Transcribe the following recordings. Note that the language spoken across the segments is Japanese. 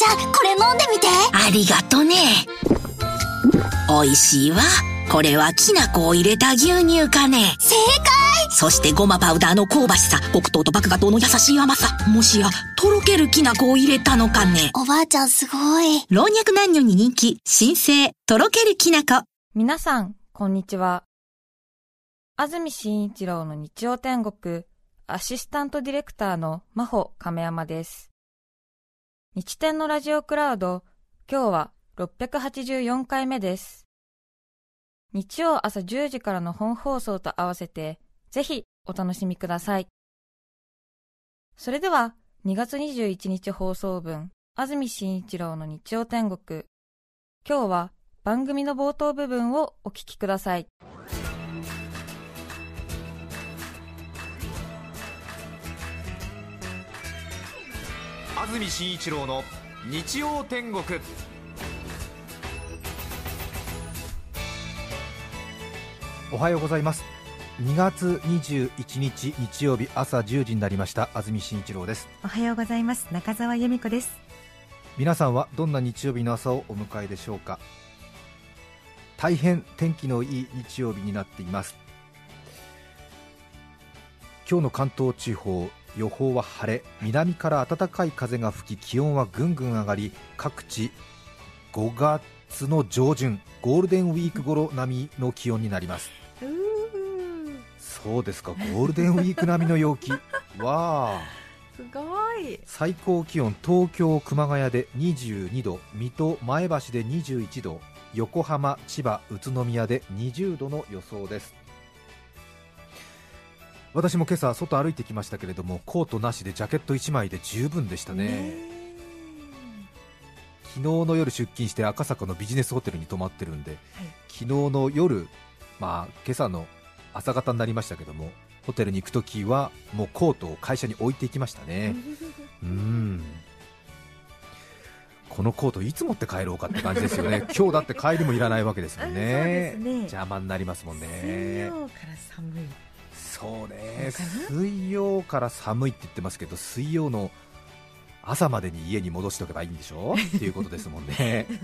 ちゃんこれ飲んでみて。ありがとね。美味しいわ。これはきな粉を入れた牛乳かね。正解。そしてごまパウダーの香ばしさ。黒糖と麦芽糖の優しい甘さ。もしやとろけるきな粉を入れたのかね。おばあちゃんすごい。老若男女に人気。新生とろけるきな粉。皆さん、こんにちは。安住紳一郎の日曜天国、アシスタントディレクターの真帆亀山です。日天のラジオクラウド、今日は684回目です。日曜朝10時からの本放送と合わせて、ぜひお楽しみください。それでは、2月21日放送分、安住紳一郎の日曜天国、今日は番組の冒頭部分をお聞きください。安住紳一郎の日曜天国。おはようございます。2月21日日曜日朝10時になりました。安住紳一郎です。おはようございます。中澤由美子です。皆さんはどんな日曜日の朝をお迎えでしょうか？大変天気のいい日曜日になっています。今日の関東地方予報は晴れ南から暖かい風が吹き気温はぐんぐん上がり各地5月の上旬ゴールデンウィーク頃並みの気温になります。そうですかゴールデンウィーク並みの陽気。わあ。すごい。最高気温東京熊谷で22度水戸前橋で21度横浜千葉宇都宮で20度の予想です私も今朝外歩いてきましたけれどもコートなしでジャケット1枚で十分でしたね。昨日の夜出勤して赤坂のビジネスホテルに泊まってるんで、昨日の夜まあ今朝の朝方になりましたけどもホテルに行くときはもうコートを会社に置いていきましたね。うん。このコートいつ持って帰ろうかって感じですよね。今日だって帰りもいらないわけですもんね。ね。邪魔になりますもん水ね曜から寒いそうね水曜から寒いって言ってますけど水曜の朝までに家に戻しておけばいいんでしょ？っていうことですもんね。きっ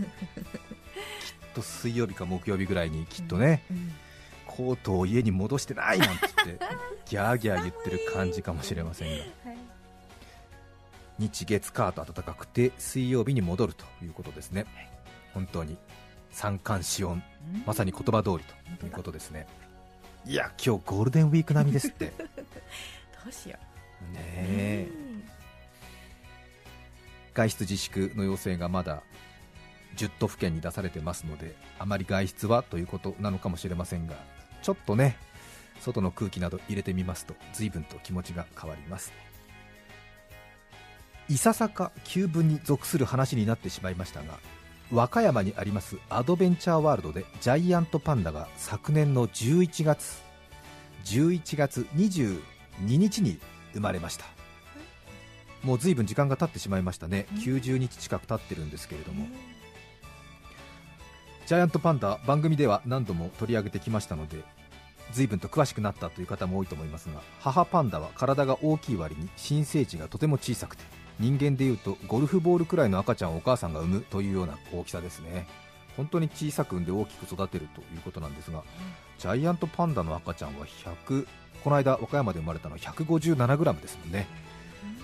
と水曜日か木曜日ぐらいにきっとね、うんコートを家に戻してないなんて言って ギャーギャー言ってる感じかもしれませんが。日月火と暖かくて水曜日に戻るということですね。本当に三寒四温。まさに言葉通りということですねいや今日ゴールデンウィーク並みですって。ね どうしよう。え。外出自粛の要請がまだ10都府県に出されてますのであまり外出はということなのかもしれませんがちょっとね外の空気など入れてみますと随分と気持ちが変わります。いささか旧文に属する話になってしまいましたが和歌山にありますアドベンチャーワールドでジャイアントパンダが昨年の11月11月22日に生まれました。もう随分時間が経ってしまいましたね。90日近く経ってるんですけれども。ジャイアントパンダ番組では何度も取り上げてきましたので随分と詳しくなったという方も多いと思いますが母パンダは体が大きい割に新生児がとても小さくて人間でいうとゴルフボールくらいの赤ちゃんをお母さんが産むというような大きさですね。本当に小さく産んで大きく育てるということなんですがジャイアントパンダの赤ちゃんは100この間和歌山で生まれたのは 157g ですもんね。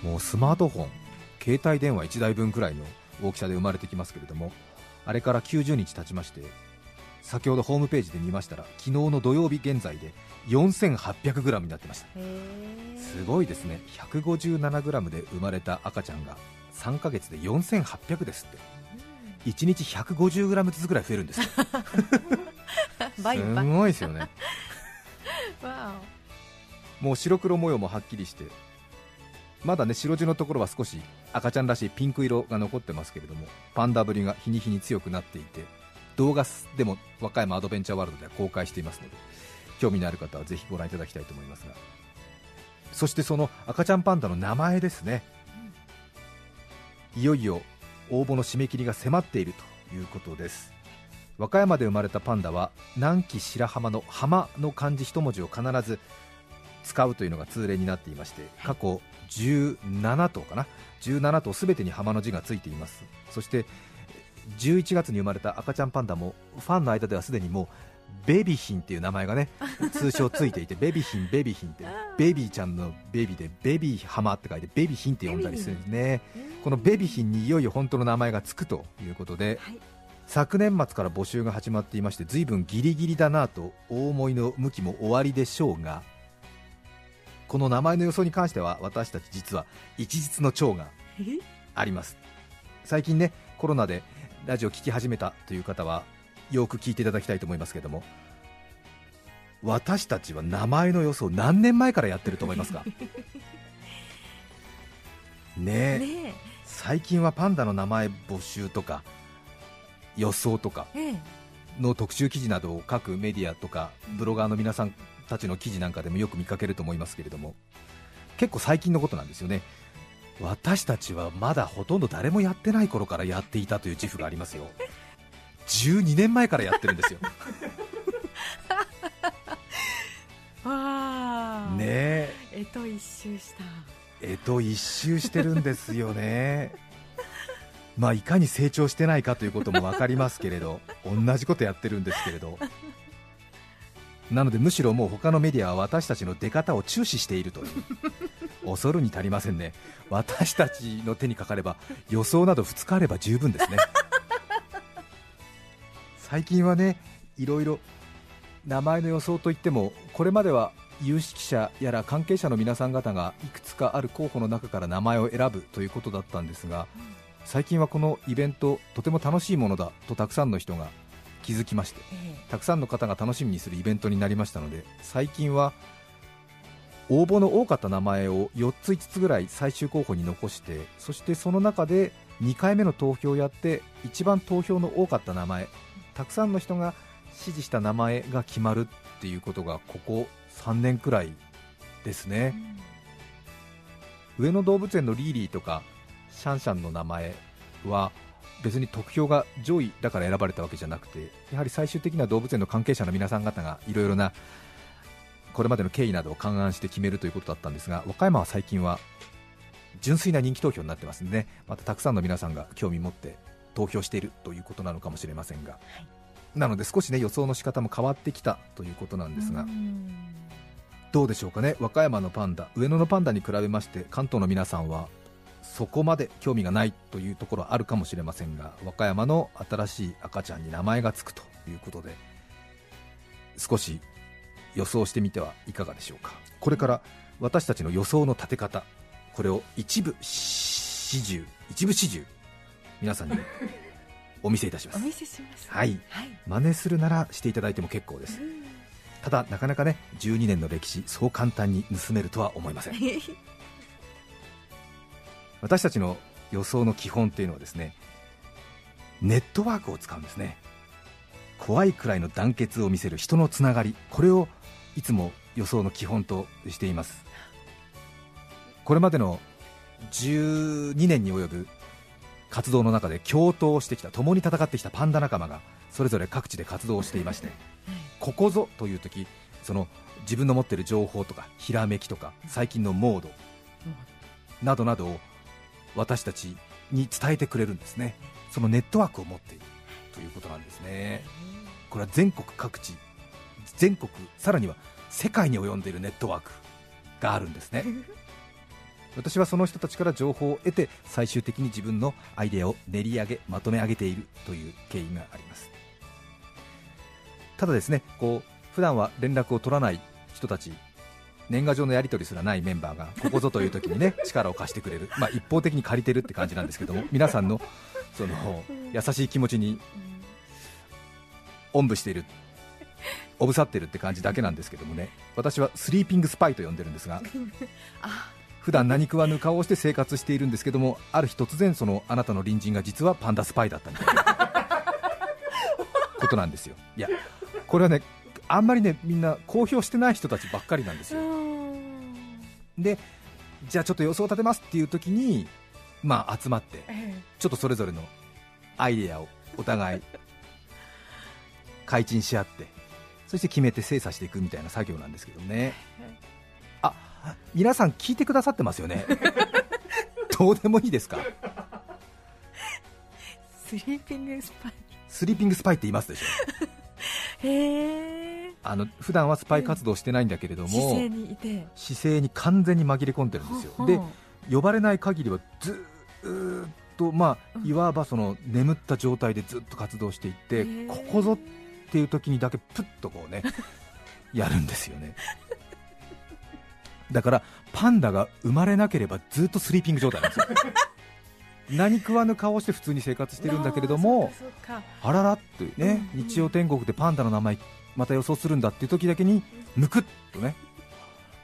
もうスマートフォン携帯電話1台分くらいの大きさで生まれてきますけれどもあれから90日経ちまして先ほどホームページで見ましたら昨日の土曜日現在で 4800g になってました。すごいですね。157g で生まれた赤ちゃんが3ヶ月で4800ですって。1日 150g ずつぐらい増えるんです すごいですよね。わもう白黒模様もはっきりしてまだね白地のところは少し赤ちゃんらしいピンク色が残ってますけれどもパンダぶりが日に日に強くなっていて動画でも和歌山アドベンチャーワールドでは公開していますので興味のある方はぜひご覧いただきたいと思いますが。そしてその赤ちゃんパンダの名前ですね。いよいよ応募の締め切りが迫っているということです。和歌山で生まれたパンダは南紀白浜の浜の漢字一文字を必ず使うというのが通例になっていまして過去17頭かな？17頭すべてに浜の字がついています。そして11月に生まれた赤ちゃんパンダもファンの間ではすでにもうベビヒンっていう名前がね 通称ついていてベビヒンベビヒンってベビーちゃんのベビーでベビーハマって書いてベビヒンって呼んだりするんですね。このベビヒンにいよいよ本当の名前がつくということで、はい。昨年末から募集が始まっていまして随分ギリギリだなとお思いの向きも終わりでしょうがこの名前の予想に関しては私たち実は一日の長があります。最近ねコロナでラジオ聞き始めたという方はよく聞いていただきたいと思いますけれども私たちは名前の予想何年前からやってると思いますか？ねえね最近はパンダの名前募集とか予想とかええ。の特集記事などを各メディアとかブロガーの皆さんたちの記事なんかでもよく見かけると思いますけれども結構最近のことなんですよね私たちはまだほとんど誰もやってない頃からやっていたという自負がありますよ。12年前からやってるんですよ。わあね。ええと一周した。えと一周してるんですよね。まあいかに成長してないかということも分かりますけれど同じことやってるんですけれどなのでむしろもう他のメディアは私たちの出方を注視しているという。恐るに足りませんね。私たちの手にかかれば予想など2日あれば十分ですね。最近はねいろいろ名前の予想といってもこれまでは有識者やら関係者の皆さん方がいくつかある候補の中から名前を選ぶということだったんですが最近はこのイベントとても楽しいものだとたくさんの人が気づきましてえたくさんの方が楽しみにするイベントになりましたので最近は応募の多かった名前を4つ5つぐらい最終候補に残してそしてその中で2回目の投票をやって一番投票の多かった名前たくさんの人が支持した名前が決まるっていうことがここ3年くらいですね、上野動物園のリーリーとかシャンシャンの名前は別に得票が上位だから選ばれたわけじゃなくてやはり最終的には動物園の関係者の皆さん方がいろいろなこれまでの経緯などを勘案して決めるということだったんですが和歌山は最近は純粋な人気投票になってますんでね。またたくさんの皆さんが興味持って投票しているということなのかもしれませんが、なので少しね予想の仕方も変わってきたということなんですが、どうでしょうかね。和歌山のパンダ上野のパンダに比べまして関東の皆さんはそこまで興味がないというところはあるかもしれませんが和歌山の新しい赤ちゃんに名前がつくということで少し予想してみてはいかがでしょうか。これから私たちの予想の立て方これを一部始終一部始終皆さんにお見せいたします。お見せします。はい。はい。真似するならしていただいても結構です。ただなかなかね12年の歴史そう簡単に盗めるとは思いません 私たちの予想の基本っていうのはですねネットワークを使うんですね。怖いくらいの団結を見せる人のつながり。これをいつも予想の基本としています。これまでの12年に及ぶ活動の中で共闘してきた共に戦ってきたパンダ仲間がそれぞれ各地で活動をしていましてここぞという時その自分の持っている情報とかひらめきとか最近のモードなどなどを私たちに伝えてくれるんですね。そのネットワークを持っている。ということなんですね。これは全国各地全国さらには世界に及んでいるネットワークがあるんですね。私はその人たちから情報を得て最終的に自分のアイデアを練り上げまとめ上げているという経緯があります。ただですねこう普段は連絡を取らない人たち年賀状のやり取りすらないメンバーがここぞという時にね 力を貸してくれる、まあ、一方的に借りてるって感じなんですけども皆さんのその優しい気持ちにおんぶしているおぶさってるって感じだけなんですけどもね私はスリーピングスパイと呼んでるんですが あ。普段何食わぬ顔をして生活しているんですけどもある日突然そのあなたの隣人が実はパンダスパイだったみたいな。ことなんですよ。いやこれはねあんまりねみんな公表してない人たちばっかりなんですよでじゃあちょっと予想立てますっていう時にまあ集まってえちょっとそれぞれのアイデアをお互い 開陳し合ってそして決めて精査していくみたいな作業なんですけどね。皆さん聞いてくださってますよね。どうでもいいですか？スリーピングスパイ。スリーピングスパイって言いますでしょ。へえあの普段はスパイ活動してないんだけれども、姿勢にいて。姿勢に完全に紛れ込んでるんですよ、で呼ばれない限りはずーっと、まあ、うん。いわばその眠った状態でずっと活動していって、ここぞっていう時にだけプッとこうね やるんですよね。だからパンダが生まれなければずっとスリーピング状態なんですよ。何食わぬ顔をして普通に生活してるんだけれどもあららというね、うんうん。日曜天国でパンダの名前また予想するんだっていう時だけにむくっとね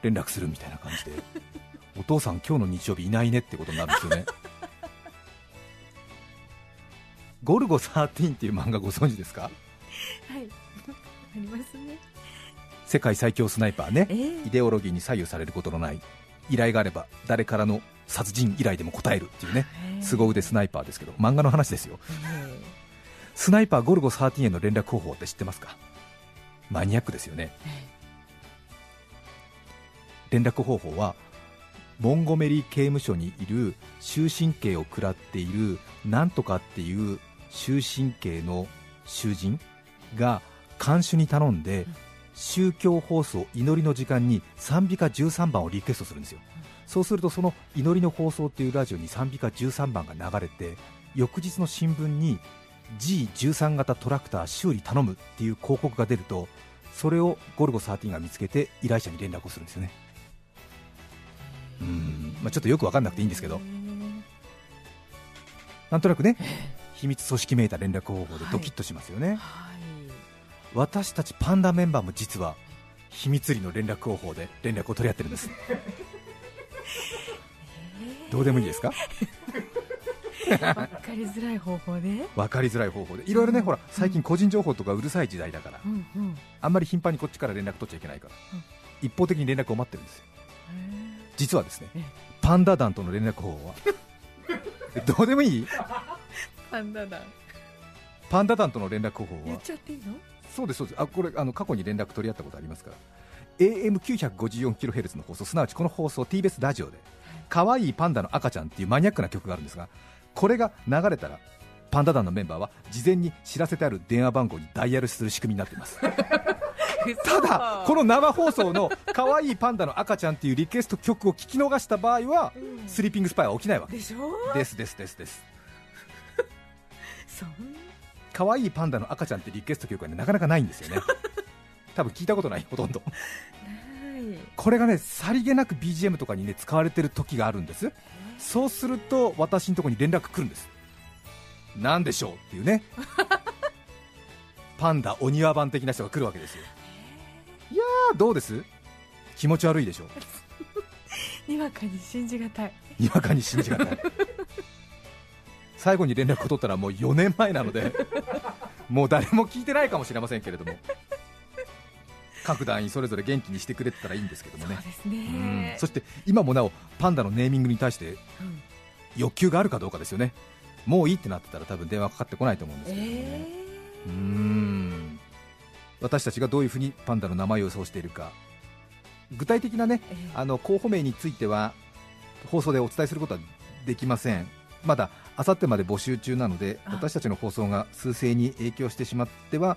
連絡するみたいな感じで。お父さん今日の日曜日いないねってことになるんですよね。ゴルゴ13っていう漫画ご存知ですか？はい。ありますね。世界最強スナイパーね。えーイデオロギーに左右されることのない。依頼があれば誰からの殺人依頼でも答えるっていうね。へー凄腕スナイパーですけど漫画の話ですよ。え。スナイパーゴルゴ13への連絡方法って知ってますか？マニアックですよね。連絡方法はモンゴメリー刑務所にいる終身刑を食らっているなんとかっていう終身刑の囚人が看守に頼んで宗教放送祈りの時間に賛美歌13番をリクエストするんですよ。そうするとその祈りの放送っていうラジオに賛美歌13番が流れて翌日の新聞に G13 型トラクター修理頼むっていう広告が出るとそれをゴルゴ13が見つけて依頼者に連絡をするんですよね。うん、まあ、ちょっとよく分かんなくていいんですけど。なんとなくね秘密組織めいた連絡方法でドキッとしますよね、はい。私たちパンダメンバーも実は秘密裏の連絡方法で連絡を取り合ってるんです。どうでもいいですか？わかりづらい方法で分かりづらい方法で。いろいろね、ほら最近個人情報とかうるさい時代だからうんうん。あんまり頻繁にこっちから連絡取っちゃいけないから、一方的に連絡を待ってるんですよ。実はですねええ。パンダ団との連絡方法はえ どうでもいい？パンダだパンダ団との連絡方法言っはちゃっていいの？そうですそうです。あこれあの過去に連絡取り合ったことありますから。AM954kHz の放送すなわちこの放送 TBS ラジオで可愛いパンダの赤ちゃんっていうマニアックな曲があるんですがこれが流れたらパンダ団のメンバーは事前に知らせてある電話番号にダイヤルする仕組みになっています。ただこの生放送の可愛いパンダの赤ちゃんっていうリクエスト曲を聞き逃した場合はうん。スリーピングスパイは起きないわけ。でしょ？ですですですです。そん可愛いパンダの赤ちゃんってリクエスト曲は、ね、なかなかないんですよね。多分聞いたことないほとんど。ない。これがねさりげなく BGM とかにね使われてる時があるんですそうすると私のところに連絡来るんです。なんでしょうっていうね。パンダお庭番的な人が来るわけですよ。いやーどうです？気持ち悪いでしょ にわかに信じがたい。にわかに信じがたい。最後に連絡を取ったのはもう4年前なのでもう誰も聞いてないかもしれませんけれども各団員それぞれ元気にしてくれてたらいいんですけどもね。そうですうん。ねそして今もなおパンダのネーミングに対してうん欲求があるかどうかですよね。もういいってなってたら多分電話かかってこないと思うんですけどもね、えうーん。私たちがどういうふうにパンダの名前を予想しているか。具体的なねええ。あの候補名については放送でお伝えすることはできません。まだあさってまで募集中なのであ。私たちの放送が数勢に影響してしまっては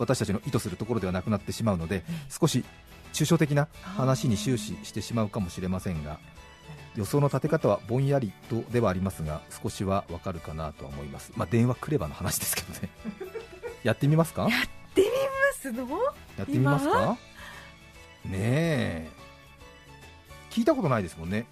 私たちの意図するところではなくなってしまうのでえ少し抽象的な話に終始してしまうかもしれませんが予想の立て方はぼんやりとではありますが少しはわかるかなとは思います、まあ、電話くればの話ですけどね。やってみますか？ますの？やってみますか？ねえ。聞いたことないですもんね。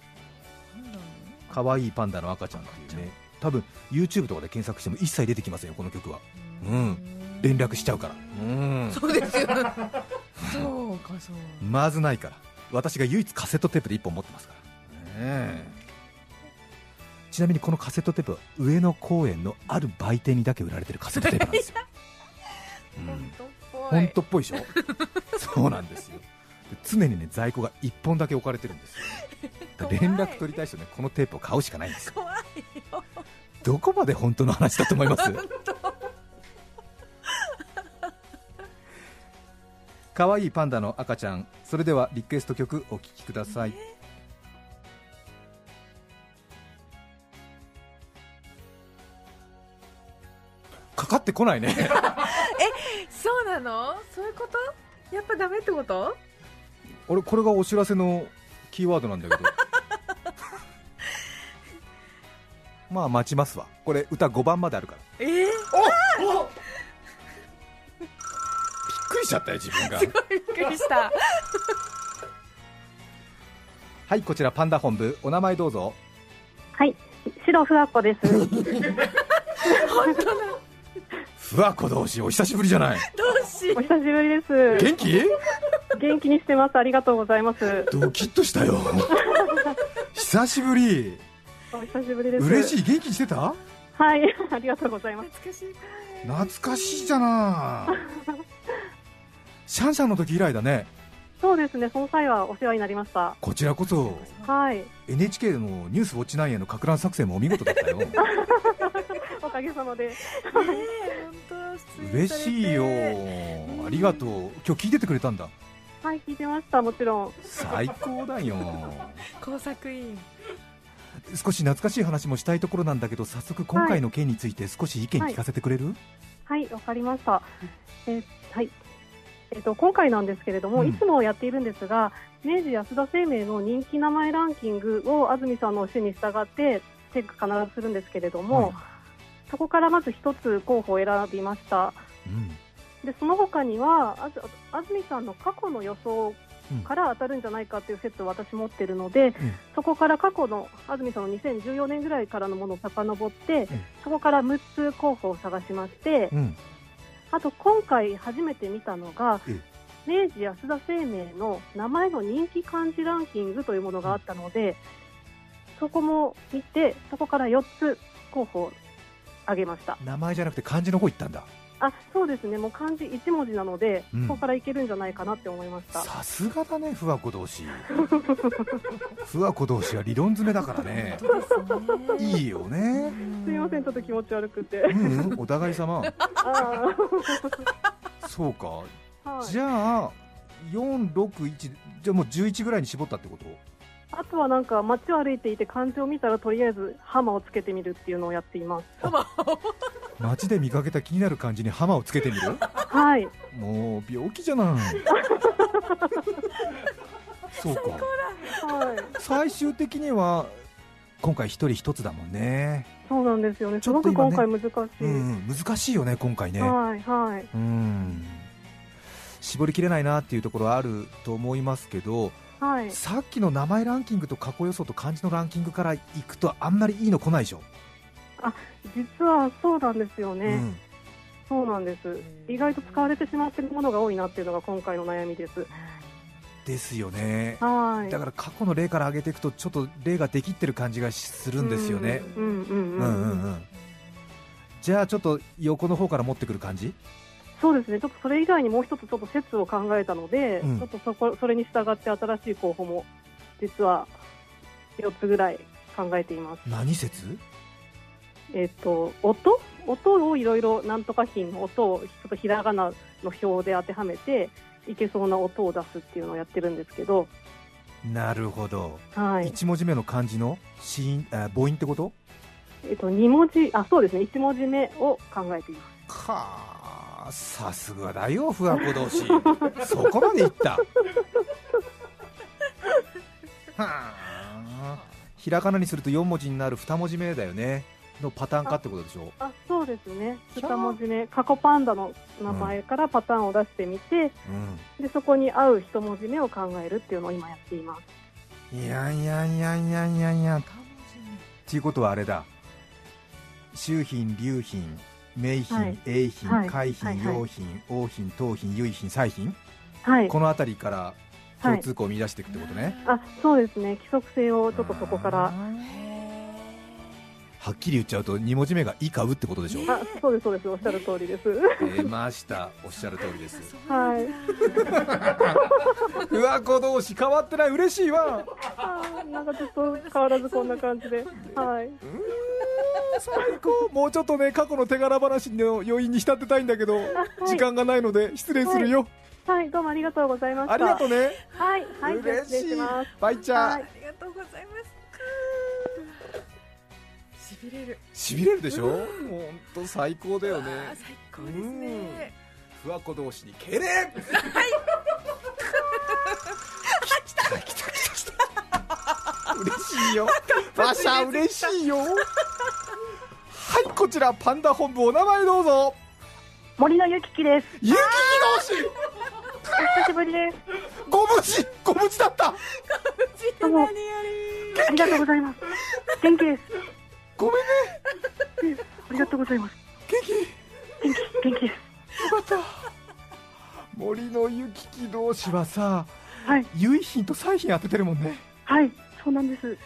可愛いパンダの赤ちゃんっていうね。多分 YouTube とかで検索しても一切出てきませんよこの曲は。うん連絡しちゃうから。うん。そうですよ そうかそう。まずないから。私が唯一カセットテープで1本持ってますから。ねえ。ちなみにこのカセットテープは上野公園のある売店にだけ売られてるカセットテープなんですよ、うん当っぽい。本当っぽいでしょ？そうなんですよ。で常にね在庫が1本だけ置かれてるんですよ。だから連絡取りたい人ねこのテープを買うしかないんですよ。怖いよどこまで本当の話だと思います？可愛いパンダの赤ちゃん。それではリクエスト曲お聴きください。かかってこないね。そうなの？そういうこと？やっぱダメってこと？俺これがお知らせのキーワードなんだけど。まあ待ちますわ。これ歌5番まであるから。えー、ちゃったよ自分が びっくりした はいこちらパンダ本部お名前どうぞはい、白ふわこです。ふわこ同士お久しぶりじゃないどうしお久しぶりです。元気？元気にしてます。ありがとうございます。ドキッとしたよ久しぶりお久しぶりです。嬉しい。い元気にしてた？はい、ありがとうございます。懐かしい懐かしいじゃなシャンシャンの時以来だねそうですね、その際はお世話になりました。こちらこそはい、NHK の「ニュースウォッチ9」へのか乱作戦もお見事だったよ おかげさまで。嬉しいよありがとう今日聞いててくれたんだはい、聞いてました。もちろん。最高だよ工作員少し懐かしい話もしたいところなんだけど早速今回の件について少し意見聞かせてくれる、はい、わかりました。えーはい。えっ、と今回なんですけれども、うん。いつもやっているんですが、明治安田生命の人気名前ランキングを安住さんの教えに従ってチェック必ずするんですけれども、はい。そこからまず一つ候補を選びました。うん。でその他には安住さんの過去の予想うん。から当たるんじゃないかという説を私持っているので、そこから過去の安住さんの2014年ぐらいからのものを遡って、そこから6つ候補を探しまして、うんあと今回初めて見たのがえ明治安田生命の名前の人気漢字ランキングというものがあったので、そこも見てそこから4つ候補を挙げました。名前じゃなくて漢字の方行ったんだあそうですね。もう漢字1文字なので、うん。そこからいけるんじゃないかなって思いました。さすがだねふわこ同士。ふわこ同士は理論詰めだからね。いいよね。すみませんちょっと気持ち悪くて。うん、うん、お互い様。あそうか。ー、はい、じゃあ461じゃあもう11ぐらいに絞ったってこと？あとはなんか街を歩いていて漢字を見たらとりあえずハマをつけてみるっていうのをやっています。街で見かけた気になる感じにハマをつけてみる？はい。もう病気じゃない。そうか。はい。最終的には今回一人一つだもんね。そうなんですよね。ちすごくょっと今回難しい、うん、難しいよね今回ね。はいはい。うん。絞りきれないなっていうところはあると思いますけどはい。さっきの名前ランキングと過去予想と漢字のランキングからいくとあんまりいいの来ないでしょ、実はそうなんですよね、うん、そうなんです。意外と使われてしまっているものが多いなっていうのが今回の悩みです。ですよね。はい。だから過去の例から挙げていくとちょっと例ができってる感じがするんですよね。うんうんうんうん。うんうんうん。じゃあちょっと横の方から持ってくる感じ？そうですね。ちょっとそれ以外にもう一つちょっと説を考えたので、うん。ちょっとそこそれに従って新しい候補も実は4つぐらい考えています。何説？えっ、と音？音をいろいろなんとか品の音をちょっとひらがなの表で当てはめていけそうな音を出すっていうのをやってるんですけど。なるほど、はい。一1文字目の漢字の子音あ母音ってこと？えっと、2文字、あ、そうですね、1文字目を考えています。かあさすがだよふわこ同士。そこまでいった。はあ。ひらがなにすると4文字になる2文字目だよね。のパターンかってことでしょ。あ、そうですね、ひゃー。2文字目、過去パンダの名前からパターンを出してみて、うでそこに合う1文字目を考えるっていうのを今やっています。んいやいやいやいやいやいやっていうことはあれだ周品流品名品、はい。英品、はい。海品、はいはい。用品王品東品由品彩品。はい、この辺りから共通項を見出していくってことね、あ、そうですね、規則性をちょっとそこから、はっきり言っちゃうと2文字目が「い」か「う」ってことでしょあ、そうです、そうです、おっしゃる通りです。出ました。おっしゃる通りです。はい、うわ子同士変わってない。嬉しいわ。なんかちょっと変わらずこんな感じで、はい、最高もうちょっとね過去の手柄話の余韻に浸ってたいんだけど、時間がないので失礼するよ、はい、どうもありがとうございました。ありがとうね。はい、はい、嬉しい。します。バイちゃん、はい。ありがとうございます。しびれる。しびれるでしょ？本当最高だよね。最高ですね。ふわこ同士に敬礼。はい。来た来た来た来た。嬉しいよ。馬車嬉しいよはいこちらパンダ本部お名前どうぞ森のゆききです。ゆきき同士お久しぶりです。ご無事ご無事だったどうも、ありがとうございます。元気です。ごめんねありがとうございます。元気？よ元気、元気です。かった森のゆきき同士はさはい、結品と彩品当ててるもんねはい、そうなんです。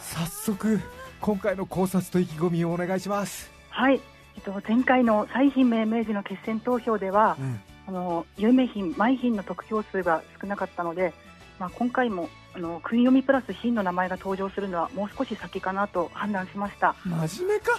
早速今回の考察と意気込みをお願いします、はい、えっと、前回の彩品命名時の決選投票では、うんあの有名品、舞品の得票数が少なかったので、まあ、今回もあの訓読みプラス品の名前が登場するのはもう少し先かなと判断しました。真面目か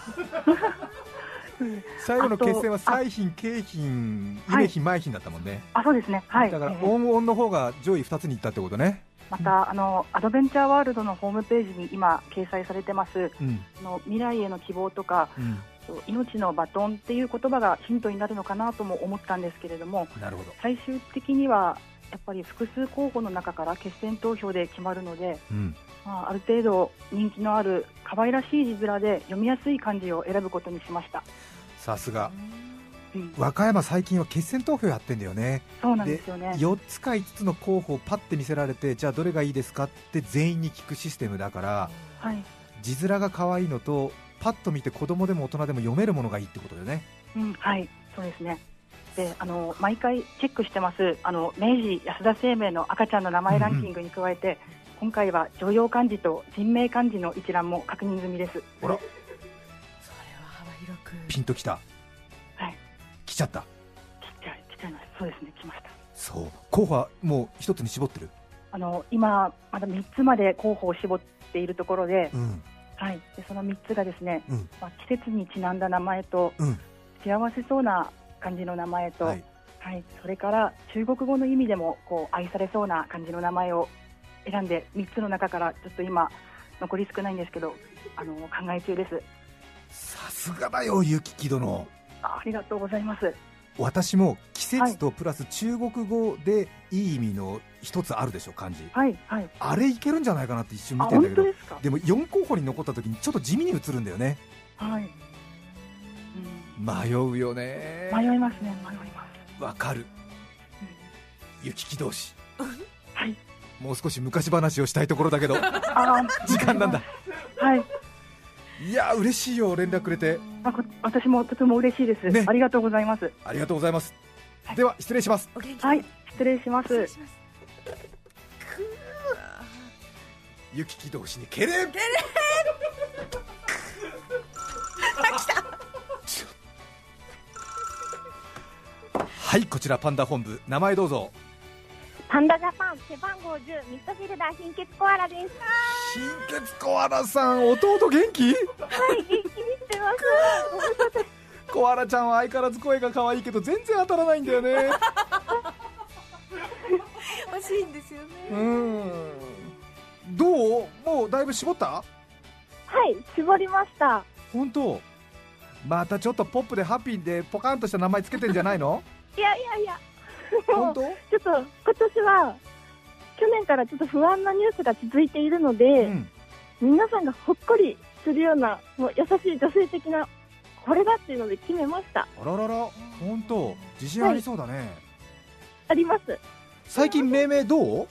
最後の決戦は彩品、景品、はい夢品、舞品だったもんね、あ、そうですね。はい。だからえーオンオンの方が上位2つにいったってことね、またあのアドベンチャーワールドのホームページに今掲載されてます。うん。あの未来への希望とか、うん、命のバトンっていう言葉がヒントになるのかなとも思ったんですけれども、なるほど、最終的にはやっぱり複数候補の中から決選投票で決まるので、うん、まあ、ある程度人気のある可愛らしい字面で読みやすい漢字を選ぶことにしました、さすが、うん、和歌山、最近は決選投票やってんだよね、そうなんですよね。4つか5つの候補をパッて見せられて、じゃあどれがいいですかって全員に聞くシステムだから、はい、字面が可愛いのと、パッと見て子供でも大人でも読めるものがいいってことだよね。うん、はい。そうですね。であの毎回チェックしてます。あの明治安田生命の赤ちゃんの名前ランキングに加えて、今回は常用漢字と人名漢字の一覧も確認済みです。ほら。それは幅広く。ピンときた、はい来ちゃった、来ちゃい来ちゃいましたそうですね来ました。そう。候補はもう一つに絞ってる、あの今まだ3つまで候補を絞っているところで,、うん、はい、でその3つがですね、うん。まあ、季節にちなんだ名前と、うん。幸せそうな感じの名前と、ははい。いそれから中国語の意味でもこう愛されそうな感じの名前を選んで3つの中からちょっと今残り少ないんですけどあの考え中です。さすがだよ、ゆきき殿。あありがとうございます。私も季節とプラス中国語でいい意味の一つあるでしょ、漢字。はいはい。あれいけるんじゃないかなって一瞬あ見てんだけど。本当で、すか？でも4候補に残った時にちょっと地味に映るんだよね。はい、迷うよね。うん、迷いますね迷います。わかる。ゆきき同士。はい。もう少し昔話をしたいところだけど、時間なんだ。はいいや、嬉しいよ、連絡くれて。あこ私もとても嬉しいです、ね。ありがとうございます。ありがとうございます。では、失礼します。はい失礼します。失礼しますゆきき同士に敬礼はいこちらパンダ本部。名前どうぞパンダジャパン背番号10ミッドフィルダー貧血コアラです。貧血コアラさん弟元気？はい、元気にしてます。コアラちゃんは相変わらず声が可愛いけど全然当たらないんだよね。欲しいんですよね。うん。どう？もうだいぶ絞った？はい、絞りました。本当？またちょっとポップでハッピーでポカンとした名前つけてんじゃないの？いやいやいや、本当？ちょっと今年は去年からちょっと不安なニュースが続いているので、うん。皆さんがほっこりするようなもう優しい女性的なこれだっていうので決めました。あららら本当？自信ありそうだね、あります。最近命名どう？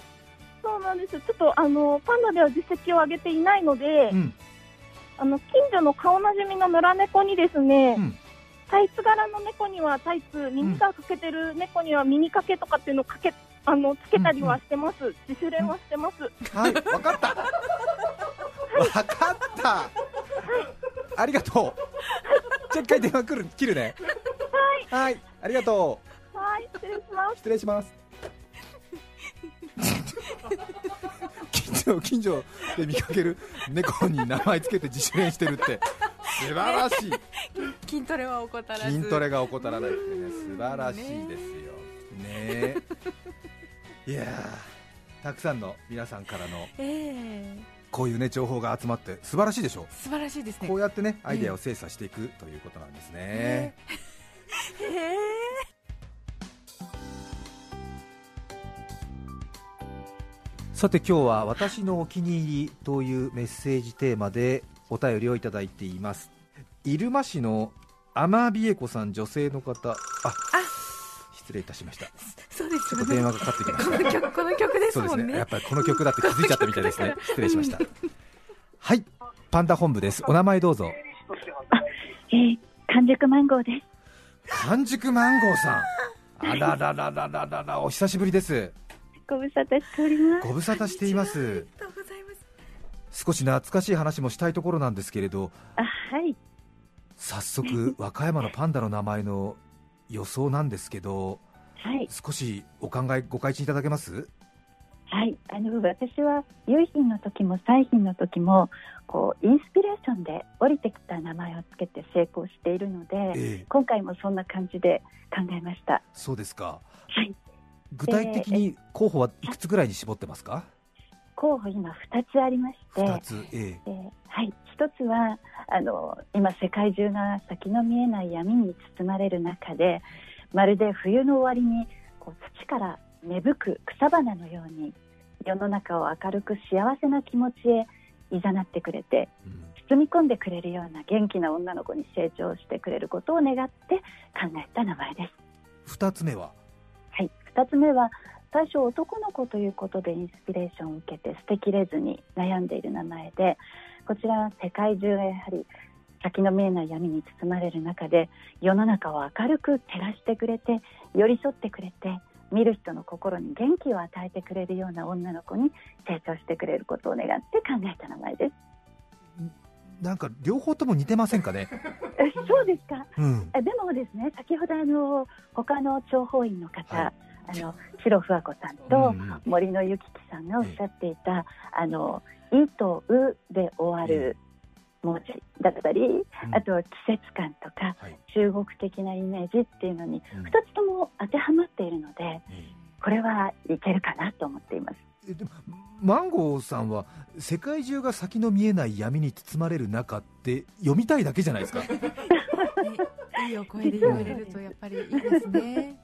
そうなんです。ちょっとあのパンダでは実績を上げていないので、うん。あの近所の顔なじみの野良猫にですね、うんタイツ柄の猫にはタイツ、耳がかけてる猫には耳かけとかっていうのをかけあのつけたりはしてます。自主練はしてます。はい、わかった。わかった。ありがとう。じゃあ一回電話来る切るね。はい。ありがとはい、失礼しますう。。失礼します。近所近所で見かける猫に名前つけて自主練してるって素晴らしい。筋トレは怠らず。筋トレが怠らないってね素晴らしいですよ。えいやーたくさんの皆さんからのええ。こういうね情報が集まって素晴らしいでしょ？素晴らしいですね。こうやってねアイデアを精査していくということなんですね、へえ。さて今日は私のお気に入りというメッセージテーマでお便りをいただいています。入間市の天美恵子さん女性の方。あ失礼いたしました。そうですちょっと電話がかかってきましこの曲この曲ですそうですもんね。ねやっぱりこの曲だって気づいちゃったみたいですね。失礼しました。はい。パンダ本部です。お名前どうぞ。えー、完熟マンゴーです。完熟マンゴーさん。あらららららららお久しぶりです。ご無沙汰しております。ご無沙汰しています少し懐かしい話もしたいところなんですけれどあ、はい。早速 和歌山のパンダの名前の予想なんですけどはい。少しお考えご開示いただけます？はい。あの、私は、有品の時も彩品の時も、こう、インスピレーションで降りてきた名前をつけて成功しているので、ええ今回もそんな感じで考えました。そうですかはい。具体的に候補はいくつぐらいに絞ってますか？候補今2つありまして、2つええ。えーはい、一つはあの今、世界中が先の見えない闇に包まれる中でまるで冬の終わりにこう土から芽吹く草花のように世の中を明るく幸せな気持ちへいざなってくれてうん。包み込んでくれるような元気な女の子に成長してくれることを願って考えた名前です。2つ目は？はい、2つ目は最初男の子ということでインスピレーションを受けて捨てきれずに悩んでいる名前でこちらは世界中がやはり先の見えない闇に包まれる中で世の中を明るく照らしてくれて寄り添ってくれて見る人の心に元気を与えてくれるような女の子に成長してくれることを願って考えた名前です。なんか両方とも似てませんかね？え そうですか。うん。えでもですね先ほどあの他の諜報員の方、はいあの白ふわ子さんと、森のゆききさんがおっしゃっていた「あのい」と「う」で終わる文字だったり、うん。あと季節感とかはい。中国的なイメージっていうのにうん。2つとも当てはまっているのでえこれはいけるかなと思っています。えでもマンゴーさんは世界中が先の見えない闇に包まれる中って読みたいだけじゃないですか。ねいいお声で言われるとやっぱりいいですね。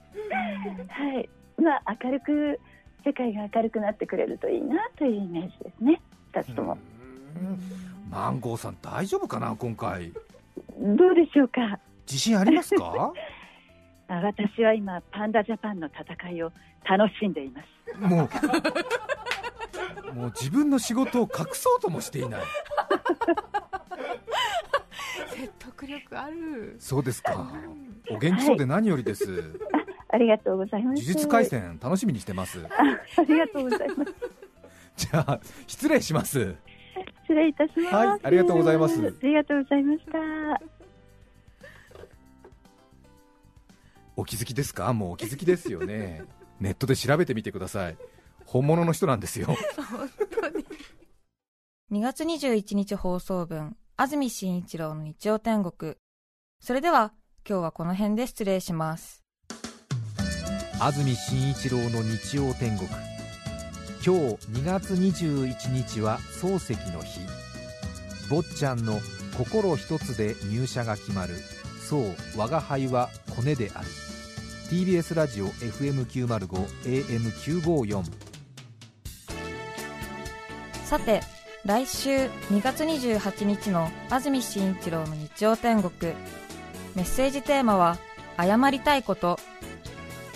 はい。まあ、明るく世界が明るくなってくれるといいなというイメージですね。2つとも。うん。マンゴーさん大丈夫かな今回。どうでしょうか。自信ありますか？あ私は今パンダジャパンの戦いを楽しんでいます。もう。もう自分の仕事を隠そうともしていない。説得力ある。そうですか。お元気そうで何よりです、ありがとうございます。呪術廻戦楽しみにしてます。ありがとうございます。じゃあ失礼します。失礼いたします。はいありがとうございます。ありがとうございました。お気づきですか？もうお気づきですよね。ネットで調べてみてください。本物の人なんですよ。本当に。2月21日放送分、安住紳一郎の日曜天国。それでは、今日はこの辺で失礼します。安住紳一郎の日曜天国。今日2月21日は漱石の日。坊ちゃんの心一つで入社が決まる。そう我が輩はコネである。TBS ラジオ FM905 AM954 さて、来週2月28日の安住紳一郎の日曜天国。メッセージテーマは、謝りたいこと。